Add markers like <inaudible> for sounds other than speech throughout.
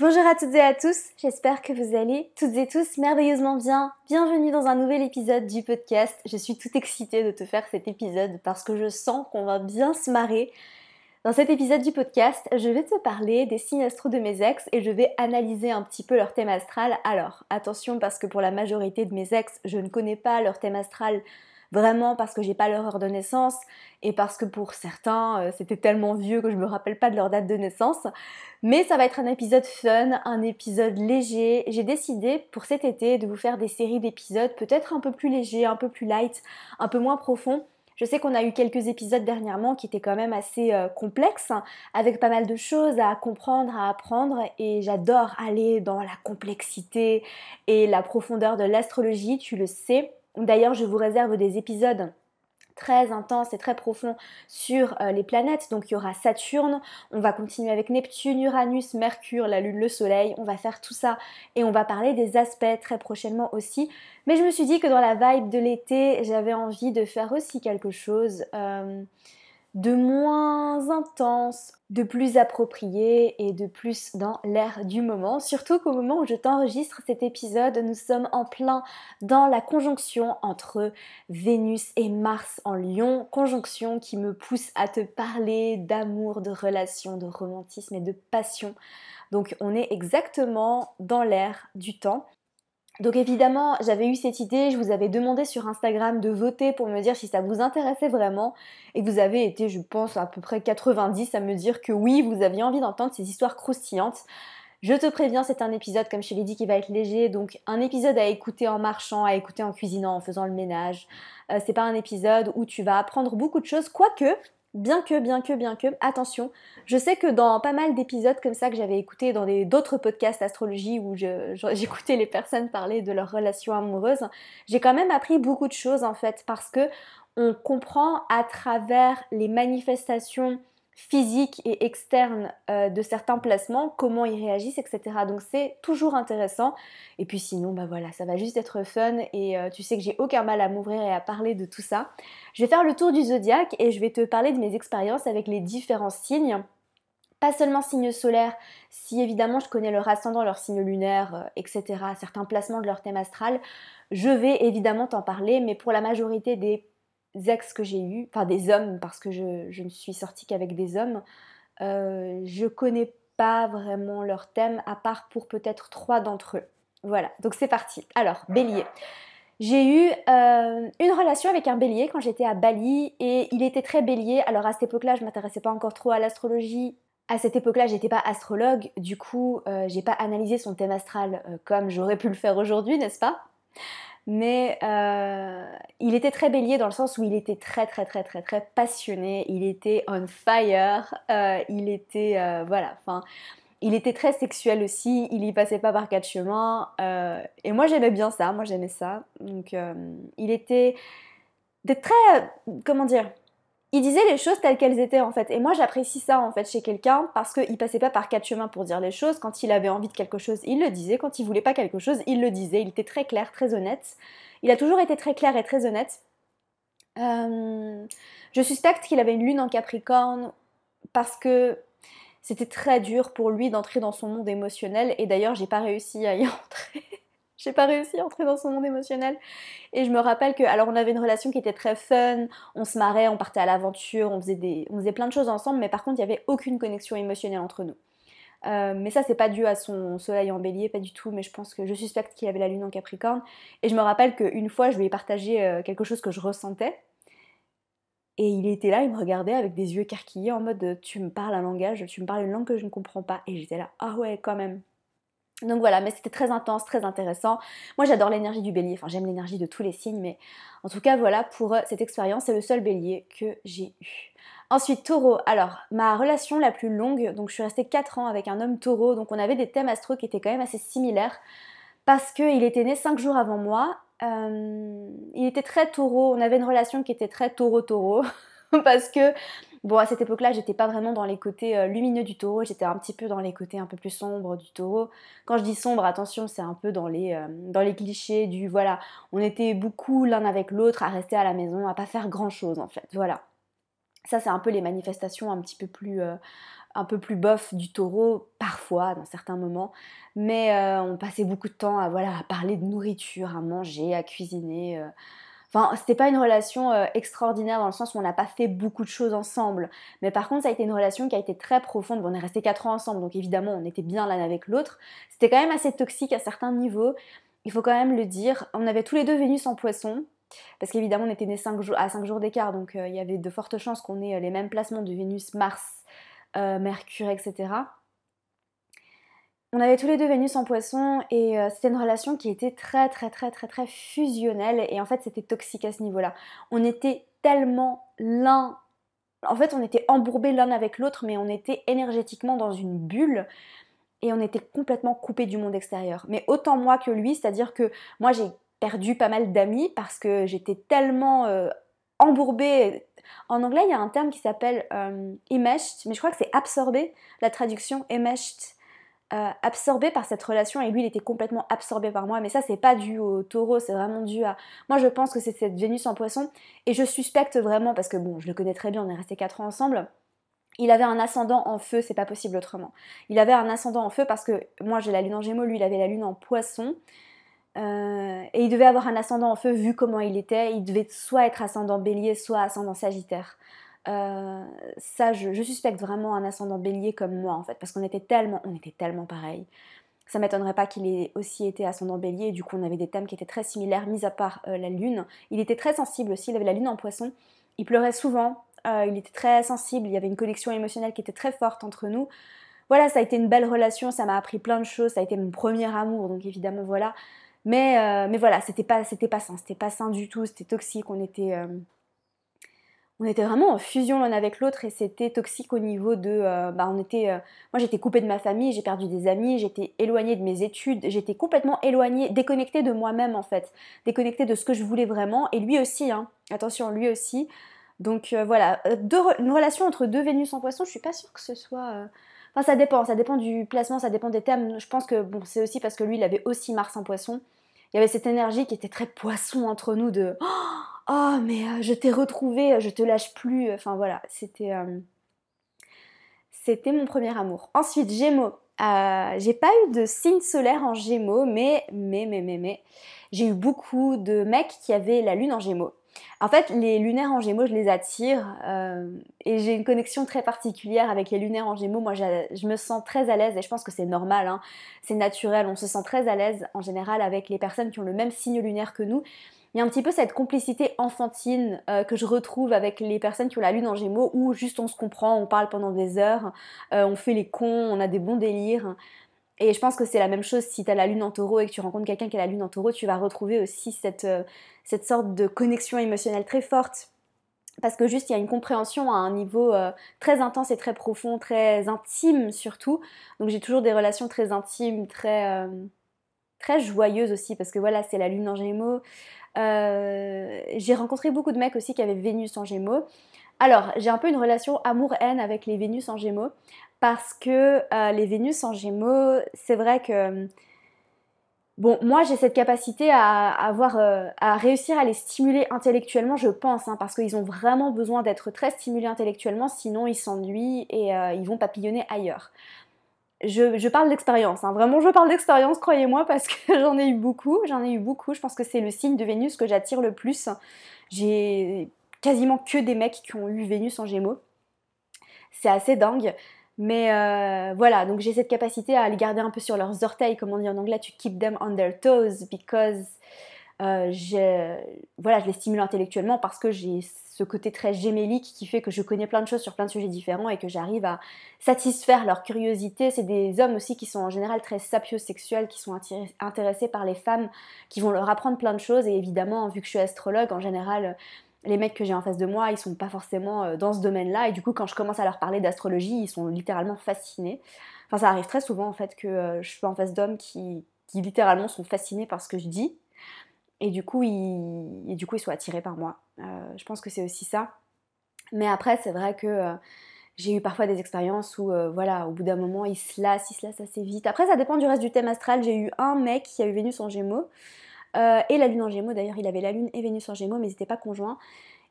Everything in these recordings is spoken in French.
Bonjour à toutes et à tous, j'espère que vous allez toutes et tous merveilleusement bien. Bienvenue dans un nouvel épisode du podcast. Je suis toute excitée de te faire cet épisode parce que je sens qu'on va bien se marrer. Dans cet épisode du podcast, je vais te parler des signes astro de mes ex et je vais analyser un petit peu leur thème astral. Alors, attention parce que pour la majorité de mes ex, je ne connais pas leur thème astral vraiment parce que j'ai pas leur heure de naissance et parce que pour certains euh, c'était tellement vieux que je me rappelle pas de leur date de naissance. Mais ça va être un épisode fun, un épisode léger. J'ai décidé pour cet été de vous faire des séries d'épisodes peut-être un peu plus légers, un peu plus light, un peu moins profonds. Je sais qu'on a eu quelques épisodes dernièrement qui étaient quand même assez euh, complexes, avec pas mal de choses à comprendre, à apprendre, et j'adore aller dans la complexité et la profondeur de l'astrologie, tu le sais. D'ailleurs, je vous réserve des épisodes très intenses et très profonds sur euh, les planètes. Donc il y aura Saturne, on va continuer avec Neptune, Uranus, Mercure, la Lune, le Soleil, on va faire tout ça et on va parler des aspects très prochainement aussi. Mais je me suis dit que dans la vibe de l'été, j'avais envie de faire aussi quelque chose. Euh, de moins intense, de plus approprié et de plus dans l'air du moment. Surtout qu'au moment où je t'enregistre cet épisode, nous sommes en plein dans la conjonction entre Vénus et Mars en Lion, conjonction qui me pousse à te parler d'amour, de relations, de romantisme et de passion. Donc on est exactement dans l'air du temps. Donc évidemment, j'avais eu cette idée, je vous avais demandé sur Instagram de voter pour me dire si ça vous intéressait vraiment et vous avez été, je pense, à peu près 90 à me dire que oui, vous aviez envie d'entendre ces histoires croustillantes. Je te préviens, c'est un épisode, comme je l'ai dit, qui va être léger, donc un épisode à écouter en marchant, à écouter en cuisinant, en faisant le ménage. Euh, c'est pas un épisode où tu vas apprendre beaucoup de choses, quoique Bien que, bien que, bien que, attention, je sais que dans pas mal d'épisodes comme ça que j'avais écouté dans d'autres podcasts astrologie où <laughs> j'écoutais les personnes parler de leurs relations amoureuses, j'ai quand même appris beaucoup de choses en fait parce que on comprend à travers les manifestations physique et externe euh, de certains placements, comment ils réagissent, etc. Donc c'est toujours intéressant. Et puis sinon, bah voilà, ça va juste être fun et euh, tu sais que j'ai aucun mal à m'ouvrir et à parler de tout ça. Je vais faire le tour du zodiaque et je vais te parler de mes expériences avec les différents signes. Pas seulement signes solaires, si évidemment je connais leur ascendant, leur signe lunaire, euh, etc., certains placements de leur thème astral, je vais évidemment t'en parler, mais pour la majorité des ex que j'ai eu, enfin des hommes, parce que je, ne suis sortie qu'avec des hommes, euh, je connais pas vraiment leur thème, à part pour peut-être trois d'entre eux. Voilà, donc c'est parti. Alors, bélier. J'ai eu euh, une relation avec un bélier quand j'étais à Bali et il était très bélier. Alors à cette époque-là, je m'intéressais pas encore trop à l'astrologie. À cette époque-là, j'étais pas astrologue, du coup, euh, j'ai pas analysé son thème astral comme j'aurais pu le faire aujourd'hui, n'est-ce pas? Mais euh, il était très bélier dans le sens où il était très très très très très passionné, il était on fire, euh, il était euh, voilà, enfin il était très sexuel aussi, il y passait pas par quatre chemins. Et moi j'aimais bien ça, moi j'aimais ça, donc il était très comment dire il disait les choses telles qu'elles étaient en fait. Et moi j'apprécie ça en fait chez quelqu'un parce qu'il passait pas par quatre chemins pour dire les choses. Quand il avait envie de quelque chose, il le disait. Quand il voulait pas quelque chose, il le disait. Il était très clair, très honnête. Il a toujours été très clair et très honnête. Euh, je suspecte qu'il avait une lune en Capricorne parce que c'était très dur pour lui d'entrer dans son monde émotionnel. Et d'ailleurs, j'ai pas réussi à y <laughs> entrer. J'ai pas réussi à entrer dans son monde émotionnel. Et je me rappelle que, alors on avait une relation qui était très fun, on se marrait, on partait à l'aventure, on faisait, on faisait plein de choses ensemble, mais par contre il n'y avait aucune connexion émotionnelle entre nous. Euh, mais ça, c'est pas dû à son soleil en bélier, pas du tout, mais je pense que je suspecte qu'il avait la lune en capricorne. Et je me rappelle qu'une fois, je lui ai partagé euh, quelque chose que je ressentais. Et il était là, il me regardait avec des yeux écarquillés en mode tu me parles un langage, tu me parles une langue que je ne comprends pas. Et j'étais là, ah ouais, quand même. Donc voilà, mais c'était très intense, très intéressant. Moi j'adore l'énergie du bélier, enfin j'aime l'énergie de tous les signes, mais en tout cas voilà pour euh, cette expérience, c'est le seul bélier que j'ai eu. Ensuite taureau, alors ma relation la plus longue, donc je suis restée 4 ans avec un homme taureau, donc on avait des thèmes astro qui étaient quand même assez similaires, parce qu'il était né 5 jours avant moi, euh, il était très taureau, on avait une relation qui était très taureau-taureau, <laughs> parce que Bon, à cette époque-là, j'étais pas vraiment dans les côtés euh, lumineux du taureau, j'étais un petit peu dans les côtés un peu plus sombres du taureau. Quand je dis sombre, attention, c'est un peu dans les, euh, dans les clichés du voilà, on était beaucoup l'un avec l'autre à rester à la maison, à pas faire grand-chose en fait. Voilà. Ça, c'est un peu les manifestations un petit peu plus un peu plus bof du taureau, parfois, dans certains moments. Mais euh, on passait beaucoup de temps à, voilà, à parler de nourriture, à manger, à cuisiner. Euh. Enfin, c'était pas une relation euh, extraordinaire dans le sens où on n'a pas fait beaucoup de choses ensemble. Mais par contre, ça a été une relation qui a été très profonde. on est resté 4 ans ensemble, donc évidemment, on était bien l'un avec l'autre. C'était quand même assez toxique à certains niveaux. Il faut quand même le dire. On avait tous les deux Vénus en poisson. Parce qu'évidemment, on était nés à 5 jours d'écart, donc il y avait de fortes chances qu'on ait les mêmes placements de Vénus, Mars, euh, Mercure, etc. On avait tous les deux Vénus en poisson et euh, c'était une relation qui était très très très très très fusionnelle et en fait c'était toxique à ce niveau-là. On était tellement l'un, en fait on était embourbés l'un avec l'autre mais on était énergétiquement dans une bulle et on était complètement coupés du monde extérieur. Mais autant moi que lui, c'est-à-dire que moi j'ai perdu pas mal d'amis parce que j'étais tellement euh, embourbée en anglais, il y a un terme qui s'appelle euh, mais je crois que c'est absorbé, la traduction immersed. Euh, absorbé par cette relation et lui il était complètement absorbé par moi mais ça c'est pas dû au taureau c'est vraiment dû à moi je pense que c'est cette Vénus en poisson et je suspecte vraiment parce que bon je le connais très bien on est resté 4 ans ensemble il avait un ascendant en feu, c'est pas possible autrement. Il avait un ascendant en feu parce que moi j'ai la lune en gémeaux, lui il avait la lune en poisson. Euh, et il devait avoir un ascendant en feu vu comment il était. Il devait soit être ascendant bélier, soit ascendant sagittaire. Euh, ça, je, suspecte vraiment un ascendant bélier comme moi en fait, parce qu'on était tellement, on était tellement pareil. Ça m'étonnerait pas qu'il ait aussi été ascendant bélier, et du coup on avait des thèmes qui étaient très similaires, mis à part euh, la lune. Il était très sensible aussi, il avait la lune en poisson, il pleurait souvent, il était très sensible, il y avait une connexion émotionnelle qui était très forte entre nous. Voilà, ça a été une belle relation, ça m'a appris plein de choses, ça a été mon premier amour, donc évidemment voilà. Mais, euh, mais voilà, c'était pas, c'était pas sain, c'était pas sain du tout, c'était toxique, on était, euh, on était vraiment en fusion l'un avec l'autre et c'était toxique au niveau de, euh, bah on était, moi j'étais coupée de ma famille, j'ai perdu des amis, j'étais éloignée de mes études, j'étais complètement éloignée, déconnectée de moi-même en fait, déconnectée de ce que je voulais vraiment et lui aussi, hein, attention, lui aussi. Donc voilà, une relation entre deux Vénus en poisson, je suis pas sûre que ce soit Enfin, ça dépend, ça dépend du placement, ça dépend des thèmes. Je pense que bon, c'est aussi parce que lui, il avait aussi Mars en poisson. Il y avait cette énergie qui était très poisson entre nous de Oh, mais euh, je t'ai retrouvé, je te lâche plus. Enfin voilà, c'était. Euh, c'était mon premier amour. Ensuite, Gémeaux. Euh, j'ai pas eu de signe solaire en Gémeaux, mais, mais, mais, mais, mais, j'ai eu beaucoup de mecs qui avaient la lune en Gémeaux. En fait, les lunaires en gémeaux, je les attire euh, et j'ai une connexion très particulière avec les lunaires en gémeaux. Moi, je me sens très à l'aise et je pense que c'est normal, hein. c'est naturel. On se sent très à l'aise en général avec les personnes qui ont le même signe lunaire que nous. Il y a un petit peu cette complicité enfantine euh, que je retrouve avec les personnes qui ont la lune en gémeaux où juste on se comprend, on parle pendant des heures, euh, on fait les cons, on a des bons délires. Et je pense que c'est la même chose si tu as la lune en taureau et que tu rencontres quelqu'un qui a la lune en taureau, tu vas retrouver aussi cette, euh, cette sorte de connexion émotionnelle très forte. Parce que juste il y a une compréhension à un niveau très intense et très profond, très intime surtout. Donc j'ai toujours des relations très intimes, très, très joyeuses aussi, parce que voilà, c'est la lune en gémeaux. j'ai rencontré beaucoup de mecs aussi qui avaient Vénus en gémeaux. Alors, j'ai un peu une relation amour-haine avec les Vénus en gémeaux parce que euh, les Vénus en Gémeaux, c'est vrai que bon, moi j'ai cette capacité à avoir, euh, à réussir à les stimuler intellectuellement, je pense, hein, parce qu'ils ont vraiment besoin d'être très stimulés intellectuellement, sinon ils s'ennuient et euh, ils vont papillonner ailleurs. Je, parle d'expérience, hein. vraiment je parle d'expérience, croyez-moi, parce que <laughs> j'en ai eu beaucoup, j'en ai eu beaucoup. Je pense que c'est le signe de Vénus que j'attire le plus. J'ai quasiment que des mecs qui ont eu Vénus en Gémeaux. C'est assez dingue. Mais euh, voilà, donc j'ai cette capacité à les garder un peu sur leurs orteils, comme on dit en anglais, to keep them on their toes, because euh, voilà, je les stimule intellectuellement parce que j'ai ce côté très gémélique qui fait que je connais plein de choses sur plein de sujets différents et que j'arrive à satisfaire leur curiosité. C'est des hommes aussi qui sont en général très sapiosexuels, qui sont intéressés par les femmes, qui vont leur apprendre plein de choses. Et évidemment, vu que je suis astrologue, en général, les mecs que j'ai en face de moi, ils sont pas forcément euh, dans ce domaine-là. Et du coup, quand je commence à leur parler d'astrologie, ils sont littéralement fascinés. Enfin, ça arrive très souvent en fait que euh, je suis en face d'hommes qui, littéralement sont fascinés par ce que je dis. Et du coup, ils, et du coup, ils sont attirés par moi. Euh, je pense que c'est aussi ça. Mais après, c'est vrai que j'ai eu parfois des expériences où, voilà, au bout d'un moment, ils se lassent, ils se lassent assez vite. Après, ça dépend du reste du thème astral. J'ai eu un mec qui a eu Vénus en Gémeaux. Euh, et la lune en gémeaux, d'ailleurs, il avait la lune et Vénus en gémeaux, mais ils n'étaient pas conjoints.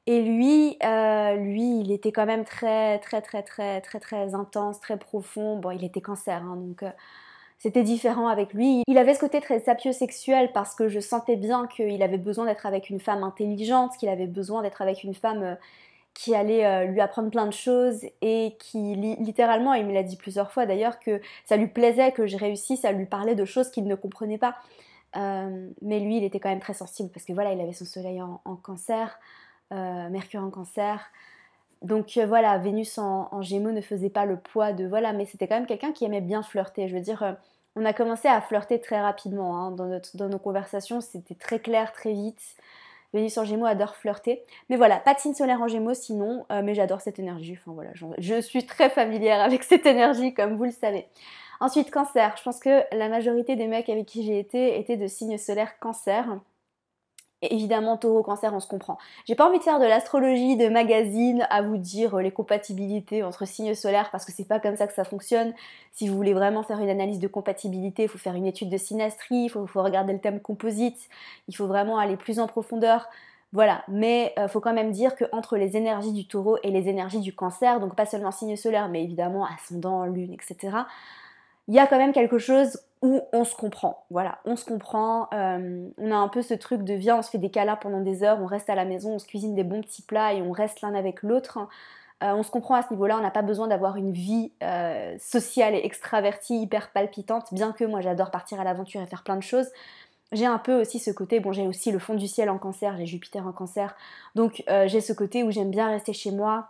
Et lui, euh, lui, il était quand même très, très, très, très, très, très intense, très profond. Bon, il était cancer, hein, donc euh, c'était différent avec lui. Il avait ce côté très sapiosexuel parce que je sentais bien qu'il avait besoin d'être avec une femme intelligente, qu'il avait besoin d'être avec une femme euh, qui allait lui apprendre plein de choses et qui littéralement, il me l'a dit plusieurs fois d'ailleurs, que ça lui plaisait que je réussisse à lui parler de choses qu'il ne comprenait pas. mais lui, il était quand même très sensible parce que voilà, il avait son soleil en cancer. Euh, Mercure en cancer. Donc euh, voilà, Vénus en, Gémeaux ne faisait pas le poids de voilà, mais c'était quand même quelqu'un qui aimait bien flirter. Je veux dire, euh, on a commencé à flirter très rapidement hein, dans, nos conversations, c'était très clair, très vite. Vénus en Gémeaux adore flirter. Mais voilà, pas de signe solaire en Gémeaux sinon, mais j'adore cette énergie. Enfin voilà, je suis très familière avec cette énergie, comme vous le savez. Ensuite, cancer. Je pense que la majorité des mecs avec qui j'ai été étaient de signe solaire cancer. Évidemment, taureau, cancer, on se comprend. J'ai pas envie de faire de l'astrologie de magazine à vous dire euh, les compatibilités entre signes solaires parce que c'est pas comme ça que ça fonctionne. Si vous voulez vraiment faire une analyse de compatibilité, il faut faire une étude de synastrie, il faut, regarder le thème composite, il faut vraiment aller plus en profondeur. Voilà, mais il euh, faut quand même dire qu'entre les énergies du taureau et les énergies du cancer, donc pas seulement signe solaire, mais évidemment ascendant, lune, etc., il y a quand même quelque chose où on se comprend. Voilà, on se comprend. Euh, on a un peu ce truc de viens, on se fait des câlins pendant des heures, on reste à la maison, on se cuisine des bons petits plats et on reste l'un avec l'autre. Euh, on se comprend à ce niveau-là, on n'a pas besoin d'avoir une vie euh, sociale et extravertie hyper palpitante, bien que moi j'adore partir à l'aventure et faire plein de choses. J'ai un peu aussi ce côté, bon j'ai aussi le fond du ciel en cancer, j'ai Jupiter en cancer, donc j'ai ce côté où j'aime bien rester chez moi,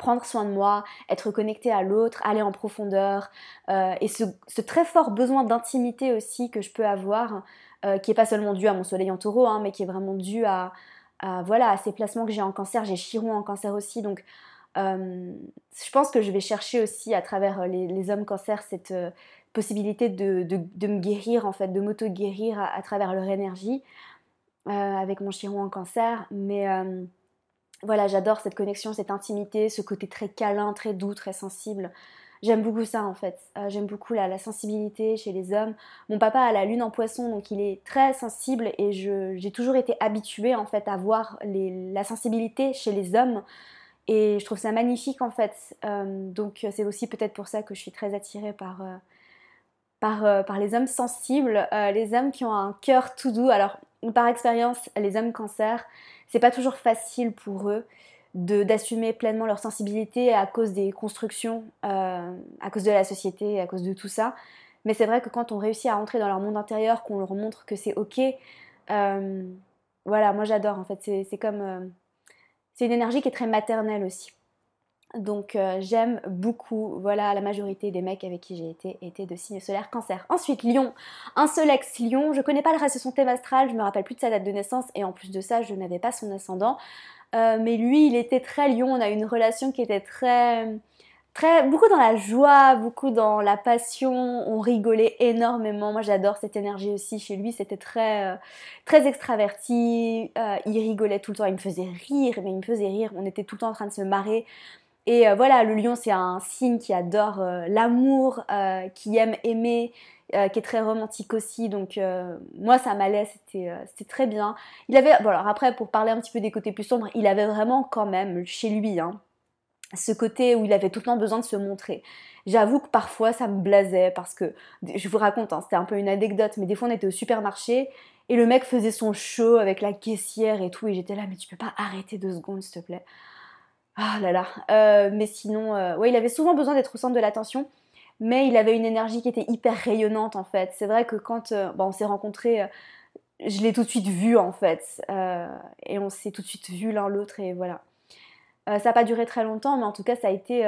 prendre soin de moi, être connecté à l'autre, aller en profondeur, euh, et ce, très fort besoin d'intimité aussi que je peux avoir, euh, qui est pas seulement dû à mon soleil en taureau, hein, mais qui est vraiment dû à, voilà, à ces placements que j'ai en cancer, j'ai Chiron en cancer aussi, donc euh, je pense que je vais chercher aussi à travers les, hommes cancer cette possibilité de, me guérir, en fait, de m'auto-guérir à, à, travers leur énergie, avec mon Chiron en cancer, mais voilà, j'adore cette connexion, cette intimité, ce côté très câlin, très doux, très sensible. J'aime beaucoup ça en fait. Euh, j'aime beaucoup la, sensibilité chez les hommes. Mon papa a la lune en poisson, donc il est très sensible et j'ai toujours été habituée en fait à voir la sensibilité chez les hommes. Et je trouve ça magnifique en fait. Euh, donc c'est aussi peut-être pour ça que je suis très attirée par, euh, par, par les hommes sensibles, les hommes qui ont un cœur tout doux. Alors par expérience, les hommes cancer, c'est pas toujours facile pour eux d'assumer pleinement leur sensibilité à cause des constructions, euh, à cause de la société, à cause de tout ça. Mais c'est vrai que quand on réussit à entrer dans leur monde intérieur, qu'on leur montre que c'est ok, euh, voilà, moi j'adore en fait. C'est comme. Euh, c'est une énergie qui est très maternelle aussi. Donc j'aime beaucoup, voilà, la majorité des mecs avec qui j'ai été étaient de signe solaire cancer. Ensuite, Lion, un seul ex-Lion, je connais pas le reste de son thème astral, je me rappelle plus de sa date de naissance et en plus de ça, je n'avais pas son ascendant. Euh, mais lui, il était très Lion, on a une relation qui était très... Très, beaucoup dans la joie, beaucoup dans la passion, on rigolait énormément. Moi j'adore cette énergie aussi chez lui, c'était très, euh, très extraverti, euh, il rigolait tout le temps, il me faisait rire, mais il me faisait rire, on était tout le temps en train de se marrer. Et euh, voilà, le lion, c'est un signe qui adore euh, l'amour, euh, qui aime aimer, qui est très romantique aussi. Donc moi, ça m'allait, c'était très bien. Il avait, bon alors après, pour parler un petit peu des côtés plus sombres, il avait vraiment quand même chez lui hein, ce côté où il avait tout le temps besoin de se montrer. J'avoue que parfois ça me blasait parce que, je vous raconte, hein, c'était un peu une anecdote, mais des fois on était au supermarché et le mec faisait son show avec la caissière et tout, et j'étais là, mais tu peux pas arrêter deux secondes s'il te plaît. Ah là là. Euh, mais sinon, euh, il avait souvent besoin d'être au centre de l'attention, mais il avait une énergie qui était hyper rayonnante en fait. C'est vrai que quand euh, on s'est rencontrés, je l'ai tout de suite vu en fait. et on s'est tout de suite vu l'un l'autre et voilà. ça n'a pas duré très longtemps, mais en tout cas, ça a été.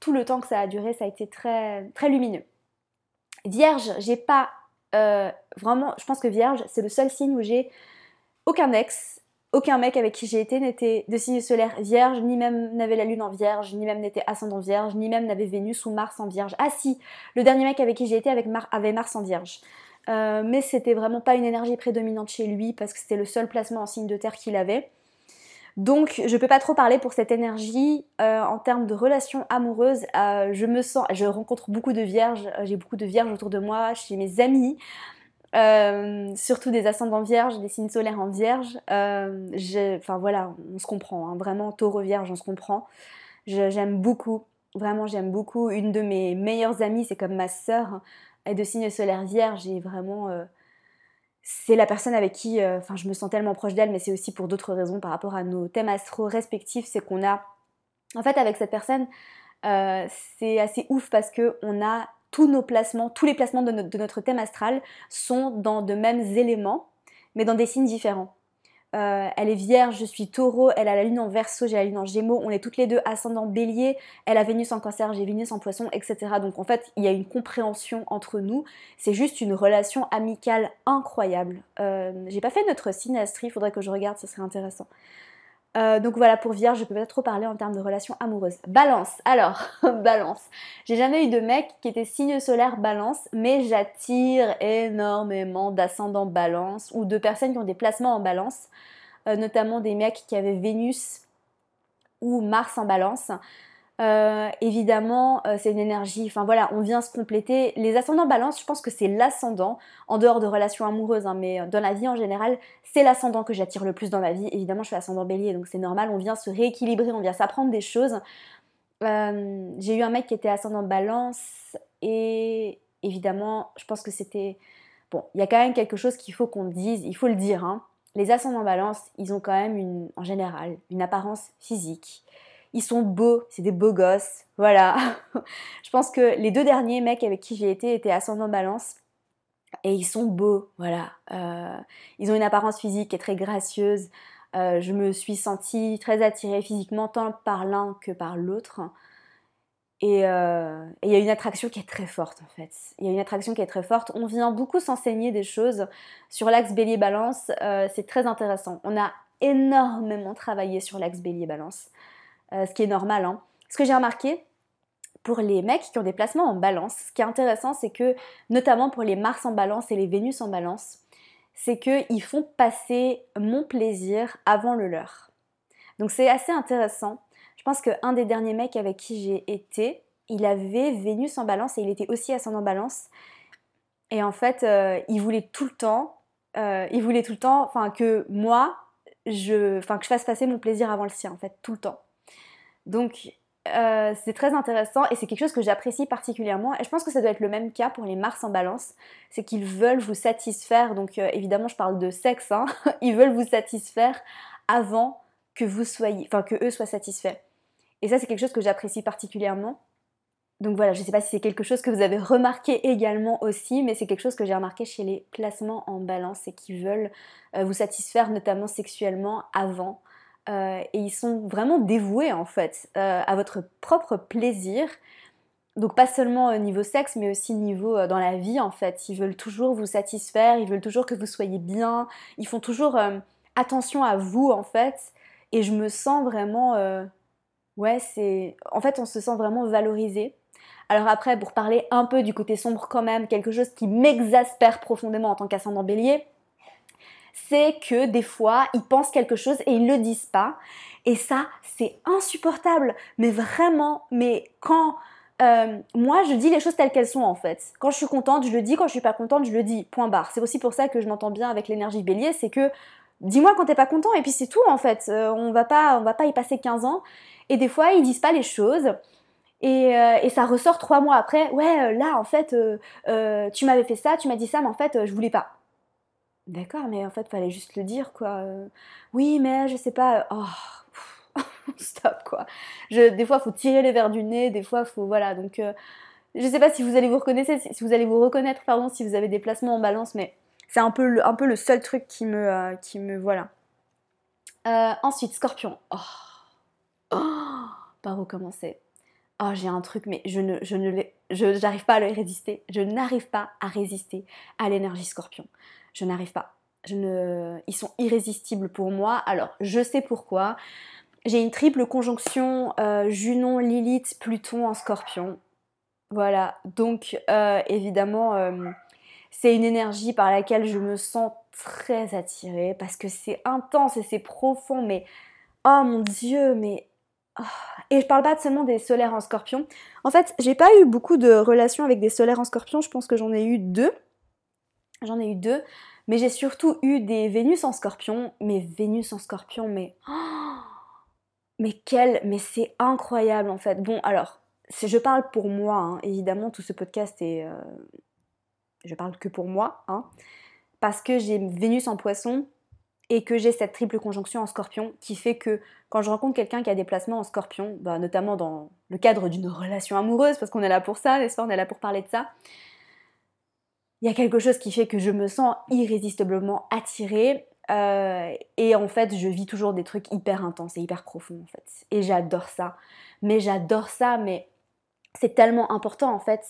tout le temps que ça a duré, ça a été très, très lumineux. Vierge, j'ai pas. vraiment, je pense que Vierge, c'est le seul signe où j'ai aucun ex, aucun mec avec qui j'ai été n'était de signe solaire vierge, ni même n'avait la lune en vierge, ni même n'était ascendant vierge, ni même n'avait Vénus ou Mars en vierge. Ah si, le dernier mec avec qui j'ai été avait Mars en vierge. Euh, mais c'était vraiment pas une énergie prédominante chez lui parce que c'était le seul placement en signe de terre qu'il avait. Donc je peux pas trop parler pour cette énergie euh, en termes de relations amoureuses. Euh, je me sens, je rencontre beaucoup de vierges, j'ai beaucoup de vierges autour de moi, chez mes amis. Surtout des ascendants vierges, des signes solaires en vierge. enfin voilà, on se comprend, hein. vraiment taureau vierge, on se comprend. J'aime beaucoup, vraiment j'aime beaucoup. Une de mes meilleures amies, c'est comme ma sœur, est de signe solaire vierge et vraiment c'est la personne avec qui euh, enfin je me sens tellement proche d'elle, mais c'est aussi pour d'autres raisons par rapport à nos thèmes astro respectifs, c'est qu'on a en fait avec cette personne euh, c'est assez ouf parce que on a tous nos placements, tous les placements de, notre thème astral sont dans de mêmes éléments, mais dans des signes différents. Euh, elle est vierge, je suis taureau, elle a la lune en verso, j'ai la lune en gémeaux, on est toutes les deux ascendant bélier, elle a Vénus en cancer, j'ai Vénus en poisson, etc. Donc en fait, il y a une compréhension entre nous, c'est juste une relation amicale incroyable. Euh, j'ai pas fait notre signe astri, il faudrait que je regarde, ce serait intéressant. Euh, donc voilà, pour Vierge, je peux pas trop parler en termes de relations amoureuses. Balance, alors, <laughs> balance. J'ai jamais eu de mec qui était signe solaire balance, mais j'attire énormément d'ascendants balance ou de personnes qui ont des placements en balance, euh, notamment des mecs qui avaient Vénus ou Mars en balance. Euh, évidemment, euh, c'est une énergie, enfin voilà, on vient se compléter. Les ascendants balance, je pense que c'est l'ascendant, en dehors de relations amoureuses, hein, mais dans la vie en général, c'est l'ascendant que j'attire le plus dans ma vie. Évidemment, je suis ascendant bélier, donc c'est normal, on vient se rééquilibrer, on vient s'apprendre des choses. Euh, j'ai eu un mec qui était ascendant balance, et évidemment, je pense que c'était... Bon, il y a quand même quelque chose qu'il faut qu'on dise, il faut le dire, hein. Les ascendants balance, ils ont quand même une, en général, une apparence physique ils sont beaux, c'est des beaux gosses. Voilà. <laughs> je pense que les deux derniers mecs avec qui j'ai été étaient ascendant balance. Et ils sont beaux, voilà. Euh, ils ont une apparence physique qui est très gracieuse. Euh, je me suis sentie très attirée physiquement tant par l'un que par l'autre. Euh, et il y a une attraction qui est très forte en fait. Il y a une attraction qui est très forte. On vient beaucoup s'enseigner des choses sur l'axe bélier-balance. c'est très intéressant. On a énormément travaillé sur l'axe bélier-balance. Euh, ce qui est normal. Hein. Ce que j'ai remarqué, pour les mecs qui ont des placements en balance, ce qui est intéressant, c'est que, notamment pour les Mars en balance et les Vénus en balance, c'est qu'ils font passer mon plaisir avant le leur. Donc c'est assez intéressant. Je pense qu'un des derniers mecs avec qui j'ai été, il avait Vénus en balance et il était aussi ascendant balance. Et en fait, euh, il voulait tout le temps, euh, il voulait tout le temps, enfin que moi, je, enfin que je fasse passer mon plaisir avant le sien, en fait, tout le temps. Donc euh, c'est très intéressant et c'est quelque chose que j'apprécie particulièrement. Et je pense que ça doit être le même cas pour les Mars en balance. C'est qu'ils veulent vous satisfaire. Donc euh, évidemment, je parle de sexe. Hein. <laughs> Ils veulent vous satisfaire avant que vous soyez, enfin que eux soient satisfaits. Et ça, c'est quelque chose que j'apprécie particulièrement. Donc voilà, je ne sais pas si c'est quelque chose que vous avez remarqué également aussi, mais c'est quelque chose que j'ai remarqué chez les placements en balance et qui veulent euh, vous satisfaire notamment sexuellement avant euh, et ils sont vraiment dévoués en fait euh, à votre propre plaisir. Donc pas seulement au niveau sexe, mais aussi niveau euh, dans la vie en fait. Ils veulent toujours vous satisfaire, ils veulent toujours que vous soyez bien, ils font toujours attention à vous en fait. Et je me sens vraiment... ouais, c'est... En fait, on se sent vraiment valorisé. Alors après, pour parler un peu du côté sombre quand même, quelque chose qui m'exaspère profondément en tant qu'ascendant bélier, c'est que des fois, ils pensent quelque chose et ils le disent pas. Et ça, c'est insupportable. Mais vraiment, mais quand euh, moi, je dis les choses telles qu'elles sont en fait. Quand je suis contente, je le dis. Quand je suis pas contente, je le dis. Point barre. C'est aussi pour ça que je m'entends bien avec l'énergie bélier, c'est que dis-moi quand t'es pas content et puis c'est tout en fait. Euh, on va pas, on va pas y passer 15 ans. Et des fois, ils disent pas les choses. Et, euh, et ça ressort trois mois après. Ouais, là en fait, tu m'avais fait ça, tu m'as dit ça, mais en fait, je voulais pas. D'accord, mais en fait, fallait juste le dire, quoi. Euh. Oui, mais je sais pas. Oh, <laughs> stop, quoi. Je, des fois, faut tirer les verres du nez, des fois, faut. Voilà, donc. Euh, je sais pas si vous allez vous reconnaître, si vous allez vous reconnaître, pardon, si vous avez des placements en balance, mais c'est un peu le, un peu le seul truc qui me. Euh, qui me voilà. ensuite, scorpion. Oh. oh. Par où commencer? Oh, j'ai un truc, mais je ne, je ne j'arrive pas à le résister. Je n'arrive pas à résister à l'énergie scorpion je n'arrive pas. Ils sont irrésistibles pour moi. Alors, je sais pourquoi. J'ai une triple conjonction euh, Junon, Lilith, Pluton en scorpion. Voilà, donc euh, évidemment, euh, c'est une énergie par laquelle je me sens très attirée parce que c'est intense et c'est profond, mais oh mon dieu, mais. Oh. Et je parle pas seulement des solaires en scorpion. En fait, j'ai pas eu beaucoup de relations avec des solaires en scorpion, je pense que j'en ai eu deux. J'en ai eu deux. Mais j'ai surtout eu des Vénus en scorpion. Mais Vénus en scorpion, mais... <gasps> mais quel... Mais c'est incroyable en fait. Bon, alors, je parle pour moi, hein. évidemment, tout ce podcast est... Euh, je parle que pour moi, hein, parce que j'ai Vénus en poisson et que j'ai cette triple conjonction en scorpion qui fait que quand je rencontre quelqu'un qui a des placements en scorpion, bah, notamment dans le cadre d'une relation amoureuse, parce qu'on est là pour ça, n'est-ce pas, on est là pour parler de ça, il y a quelque chose qui fait que je me sens irrésistiblement attirée. Euh, et en fait, je vis toujours des trucs hyper intenses et hyper profonds en fait. Et j'adore ça. Mais j'adore ça, mais c'est tellement important en fait,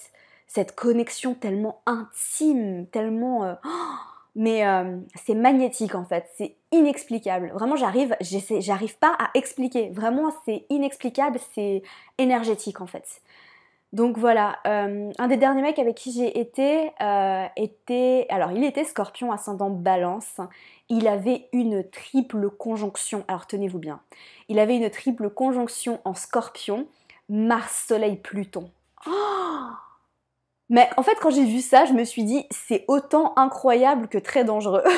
cette connexion tellement intime, tellement... Euh, <gasps> mais euh, c'est magnétique en fait, c'est inexplicable. Vraiment, j'arrive, j'arrive pas à expliquer. Vraiment, c'est inexplicable, c'est énergétique en fait. Donc voilà, euh, un des derniers mecs avec qui j'ai été était, alors il était Scorpion ascendant Balance. Il avait une triple conjonction. Alors tenez-vous bien, il avait une triple conjonction en Scorpion, Mars, Soleil, Pluton. <gasps> Mais en fait, quand j'ai vu ça, je me suis dit, c'est autant incroyable que très dangereux. <laughs>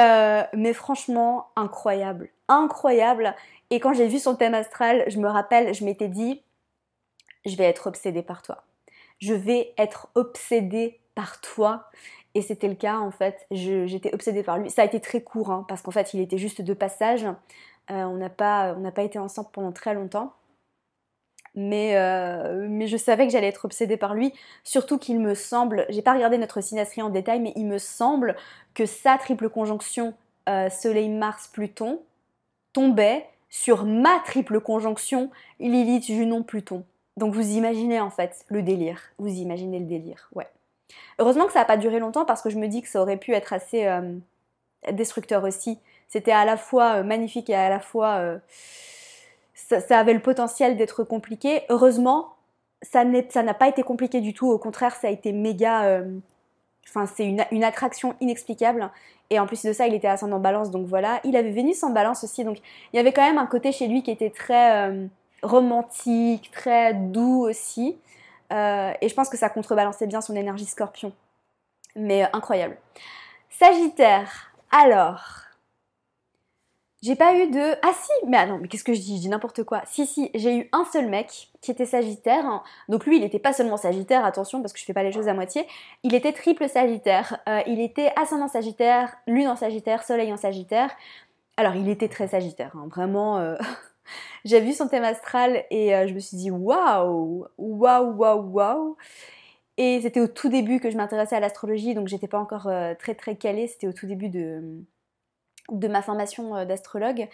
euh, mais franchement, incroyable. Incroyable. Et quand j'ai vu son thème astral, je me rappelle, je m'étais dit, je vais être obsédée par toi. Je vais être obsédée par toi. Et c'était le cas en fait. J'étais obsédée par lui. Ça a été très court hein, parce qu'en fait il était juste de passage. Euh, on n'a pas, pas été ensemble pendant très longtemps mais, euh, mais je savais que j'allais être obsédée par lui, surtout qu'il me semble, j'ai pas regardé notre synastrie en détail, mais il me semble que sa triple conjonction euh, Soleil-Mars-Pluton tombait sur ma triple conjonction Lilith-Junon-Pluton. Donc vous imaginez en fait le délire, vous imaginez le délire, ouais. Heureusement que ça n'a pas duré longtemps parce que je me dis que ça aurait pu être assez euh, destructeur aussi. C'était à la fois magnifique et à la fois ça, avait le potentiel d'être compliqué. Heureusement, ça n'a pas été compliqué du tout. Au contraire, ça a été méga. Euh, enfin, c'est une, attraction inexplicable. Et en plus de ça, il était ascendant balance, donc voilà. Il avait Vénus en balance aussi, donc il y avait quand même un côté chez lui qui était très euh, romantique, très doux aussi. Euh, et je pense que ça contrebalançait bien son énergie scorpion. Mais incroyable. Sagittaire, alors, j'ai pas eu de. Ah si, mais ah non, mais qu'est-ce que je dis Je dis n'importe quoi. Si, si, j'ai eu un seul mec qui était Sagittaire. Donc lui, il était pas seulement Sagittaire, attention, parce que je fais pas les choses à moitié. Il était triple Sagittaire. Euh, il était ascendant Sagittaire, Lune en Sagittaire, Soleil en Sagittaire. Alors, il était très Sagittaire, hein, vraiment. Euh, <laughs> j'ai vu son thème astral et euh, je me suis dit waouh, waouh, waouh, waouh. Et c'était au tout début que je m'intéressais à l'astrologie, donc j'étais pas encore très très calée. C'était au tout début de de ma formation euh, d'astrologue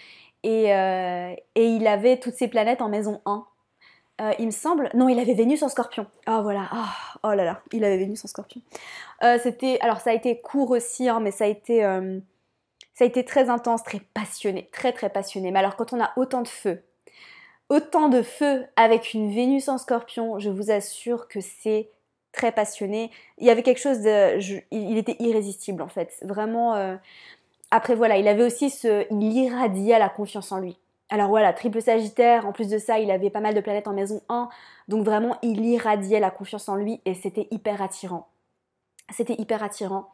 euh, et, il avait toutes ses planètes en maison 1. Euh, il me semble. Non, il avait Vénus en scorpion. Ah voilà. Ah, oh là là, il avait Vénus en scorpion. Alors ça a été court aussi, hein, mais ça a été. ça a été très intense, très passionné, très très passionné. Mais alors quand on a autant de feu, autant de feu avec une Vénus en scorpion, je vous assure que c'est très passionné. Il y avait quelque chose il était irrésistible en fait. Vraiment. Après voilà, il avait aussi ce, il irradiait la confiance en lui. Alors voilà, triple sagittaire, en plus de ça, il avait pas mal de planètes en maison 1, donc vraiment il irradiait la confiance en lui et c'était hyper attirant. C'était hyper attirant.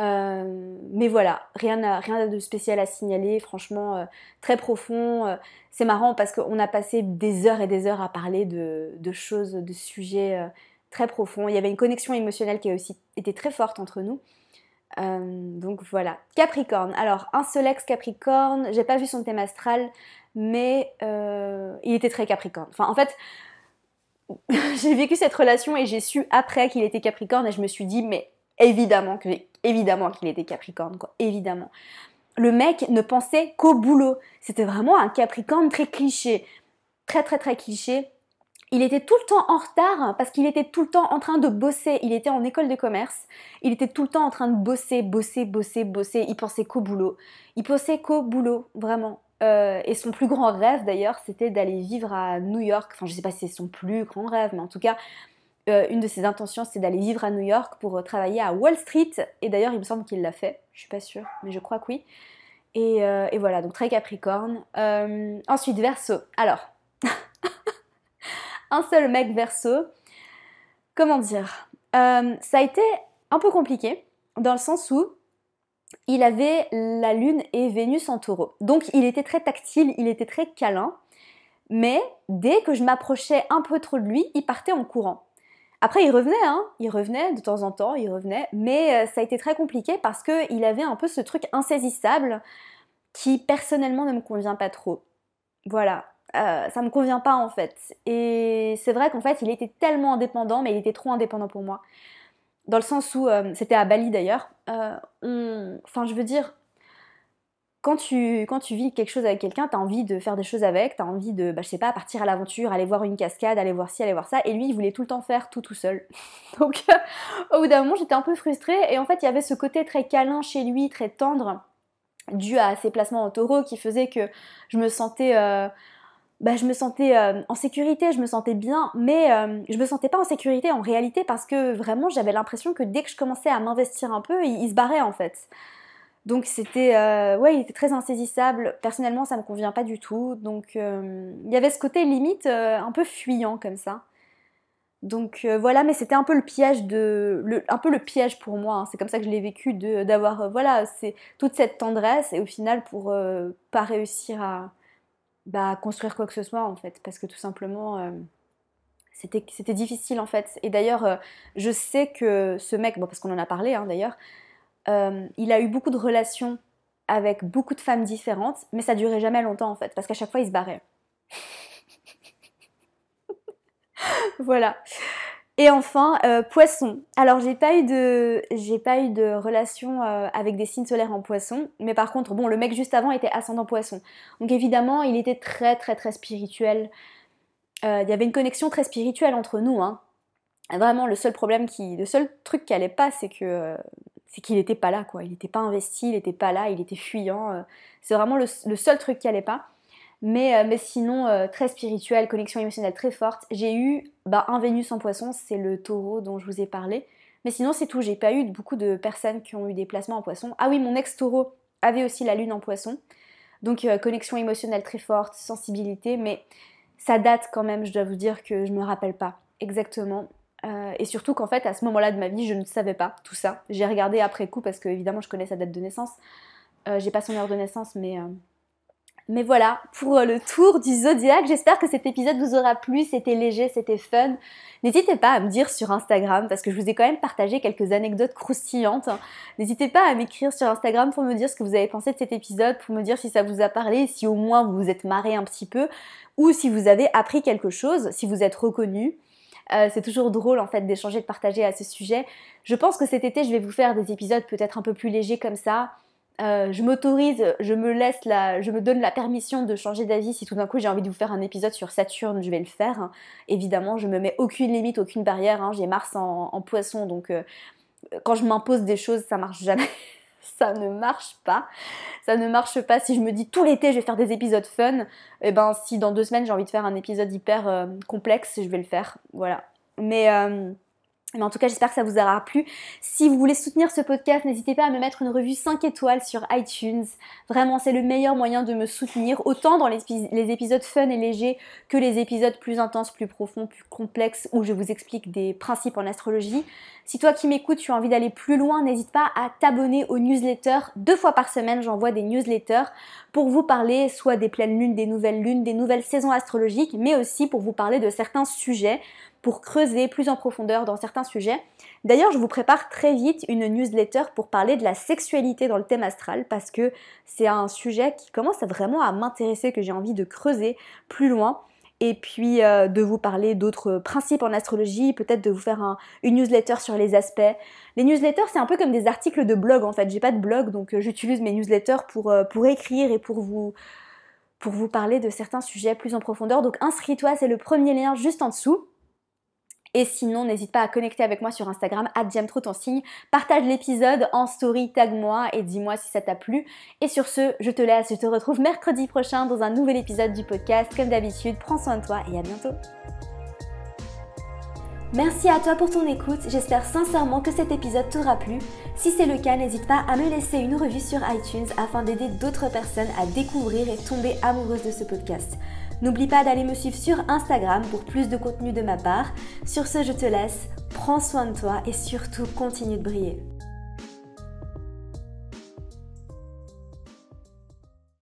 Euh, mais voilà, rien, de spécial à signaler, franchement euh, très profond. Euh, c'est marrant parce qu'on a passé des heures et des heures à parler de choses, de sujets très profonds. Il y avait une connexion émotionnelle qui a aussi été très forte entre nous. Euh, donc voilà. Capricorne. Alors, un seul ex Capricorne, j'ai pas vu son thème astral, mais euh, il était très Capricorne. Enfin, en fait, <laughs> j'ai vécu cette relation et j'ai su après qu'il était Capricorne et je me suis dit, mais évidemment évidemment qu'il était Capricorne. Évidemment. Le mec ne pensait qu'au boulot. C'était vraiment un Capricorne très cliché. Très très très cliché il était tout le temps en retard parce qu'il était tout le temps en train de bosser. Il était en école de commerce. Il était tout le temps en train de bosser, bosser, bosser, bosser. Il pensait qu'au boulot. Il pensait qu'au boulot, vraiment. Euh, et son plus grand rêve d'ailleurs, c'était d'aller vivre à New York. Enfin, je sais pas si c'est son plus grand rêve, mais en tout cas, euh, une de ses intentions, c'est d'aller vivre à New York pour travailler à Wall Street. Et d'ailleurs, il me semble qu'il l'a fait. Je suis pas sûre, mais je crois que oui. Et, euh, et voilà, donc très Capricorne. ensuite, Verseau. Alors. Un seul mec verso. Comment dire? Euh, ça a été un peu compliqué dans le sens où il avait la Lune et Vénus en taureau. Donc il était très tactile, il était très câlin. Mais dès que je m'approchais un peu trop de lui, il partait en courant. Après, il revenait, hein, il revenait de temps en temps, il revenait, mais euh, ça a été très compliqué parce qu'il avait un peu ce truc insaisissable qui personnellement ne me convient pas trop. Voilà, euh, ça me convient pas en fait. Et c'est vrai qu'en fait, il était tellement indépendant, mais il était trop indépendant pour moi. Dans le sens où, euh, c'était à Bali d'ailleurs, euh, enfin je veux dire, quand tu, quand tu vis quelque chose avec quelqu'un, tu as envie de faire des choses avec, tu as envie de, bah, je sais pas, partir à l'aventure, aller voir une cascade, aller voir ci, aller voir ça. Et lui, il voulait tout le temps faire tout tout seul. <laughs> Donc, au bout d'un moment, j'étais un peu frustrée. Et en fait, il y avait ce côté très câlin chez lui, très tendre, dû à ses placements en taureau, qui faisait que je me sentais. Euh, bah, je me sentais euh, en sécurité, je me sentais bien, mais euh, je me sentais pas en sécurité en réalité parce que vraiment j'avais l'impression que dès que je commençais à m'investir un peu, il, se barrait en fait. Donc c'était, euh, ouais, il était très insaisissable. Personnellement, ça me convient pas du tout. Donc euh, il y avait ce côté limite euh, un peu fuyant comme ça. Donc voilà, mais c'était un peu le piège de, un peu le piège pour moi. Hein. C'est comme ça que je l'ai vécu d'avoir, voilà, c'est toute cette tendresse et au final pour pas réussir à bah, construire quoi que ce soit en fait, parce que tout simplement c'était c'était difficile en fait. Et d'ailleurs, je sais que ce mec, bon parce qu'on en a parlé hein, d'ailleurs, euh, il a eu beaucoup de relations avec beaucoup de femmes différentes, mais ça durait jamais longtemps en fait, parce qu'à chaque fois il se barrait. <laughs> voilà. Et enfin, euh, poisson. Alors j'ai pas eu de, relation euh, avec des signes solaires en poisson, mais par contre, bon, le mec juste avant était ascendant poisson. Donc évidemment, il était très très très spirituel. Il y avait une connexion très spirituelle entre nous. Hein. Vraiment, le seul problème qui, le seul truc qui allait pas, c'est que c'est qu'il n'était pas là, quoi. Il n'était pas investi, il n'était pas là, il était fuyant. Euh. c'est vraiment le, seul truc qui allait pas. Mais, euh, mais sinon, euh, très spirituel, connexion émotionnelle très forte. J'ai eu bah, un Vénus en poisson, c'est le taureau dont je vous ai parlé. Mais sinon, c'est tout. J'ai pas eu beaucoup de personnes qui ont eu des placements en poisson. Ah oui, mon ex-taureau avait aussi la lune en poisson. Donc, connexion émotionnelle très forte, sensibilité. Mais ça date quand même, je dois vous dire que je me rappelle pas exactement. Euh, et surtout qu'en fait, à ce moment-là de ma vie, je ne savais pas tout ça. J'ai regardé après coup parce que évidemment, je connais sa date de naissance. Euh, j'ai pas son heure de naissance, mais euh, mais voilà pour le tour du zodiaque. J'espère que cet épisode vous aura plu. C'était léger, c'était fun. N'hésitez pas à me dire sur Instagram parce que je vous ai quand même partagé quelques anecdotes croustillantes. N'hésitez pas à m'écrire sur Instagram pour me dire ce que vous avez pensé de cet épisode, pour me dire si ça vous a parlé, si au moins vous vous êtes marré un petit peu ou si vous avez appris quelque chose, si vous êtes reconnu. Euh, c'est toujours drôle en fait d'échanger, de partager à ce sujet. Je pense que cet été, je vais vous faire des épisodes peut-être un peu plus légers comme ça. Euh, je m'autorise, je me laisse la, je me donne la permission de changer d'avis si tout d'un coup j'ai envie de vous faire un épisode sur Saturne, je vais le faire. Évidemment, je me mets aucune limite, aucune barrière. Hein. J'ai Mars en, poisson, donc euh, quand je m'impose des choses, ça marche jamais. <laughs> ça ne marche pas. Ça ne marche pas si je me dis tout l'été je vais faire des épisodes fun. Et eh ben si dans deux semaines j'ai envie de faire un épisode hyper euh, complexe, je vais le faire. Voilà. Mais mais en tout cas, j'espère que ça vous aura plu. Si vous voulez soutenir ce podcast, n'hésitez pas à me mettre une revue 5 étoiles sur iTunes. Vraiment, c'est le meilleur moyen de me soutenir, autant dans les, épisodes fun et légers que les épisodes plus intenses, plus profonds, plus complexes, où je vous explique des principes en astrologie. Si toi qui m'écoutes, tu as envie d'aller plus loin, n'hésite pas à t'abonner aux newsletters. Deux fois par semaine, j'envoie des newsletters pour vous parler soit des pleines lunes, des nouvelles lunes, des nouvelles saisons astrologiques, mais aussi pour vous parler de certains sujets pour creuser plus en profondeur dans certains sujets. D'ailleurs, je vous prépare très vite une newsletter pour parler de la sexualité dans le thème astral parce que c'est un sujet qui commence vraiment à m'intéresser, que j'ai envie de creuser plus loin et puis euh, de vous parler d'autres principes en astrologie, peut-être de vous faire une newsletter sur les aspects. Les newsletters, c'est un peu comme des articles de blog en fait. J'ai pas de blog, donc euh, j'utilise mes newsletters pour, euh, pour écrire et pour vous, pour vous parler de certains sujets plus en profondeur. Donc inscris-toi, c'est le premier lien juste en dessous. Et sinon, n'hésite pas à connecter avec moi sur Instagram, trop ton signe. Partage l'épisode en story, tag-moi et dis-moi si ça t'a plu. Et sur ce, je te laisse, je te retrouve mercredi prochain dans un nouvel épisode du podcast. Comme d'habitude, prends soin de toi et à bientôt. Merci à toi pour ton écoute, j'espère sincèrement que cet épisode t'aura plu. Si c'est le cas, n'hésite pas à me laisser une revue sur iTunes afin d'aider d'autres personnes à découvrir et tomber amoureuses de ce podcast. N'oublie pas d'aller me suivre sur Instagram pour plus de contenu de ma part. Sur ce, je te laisse. prends soin de toi et surtout continue de briller.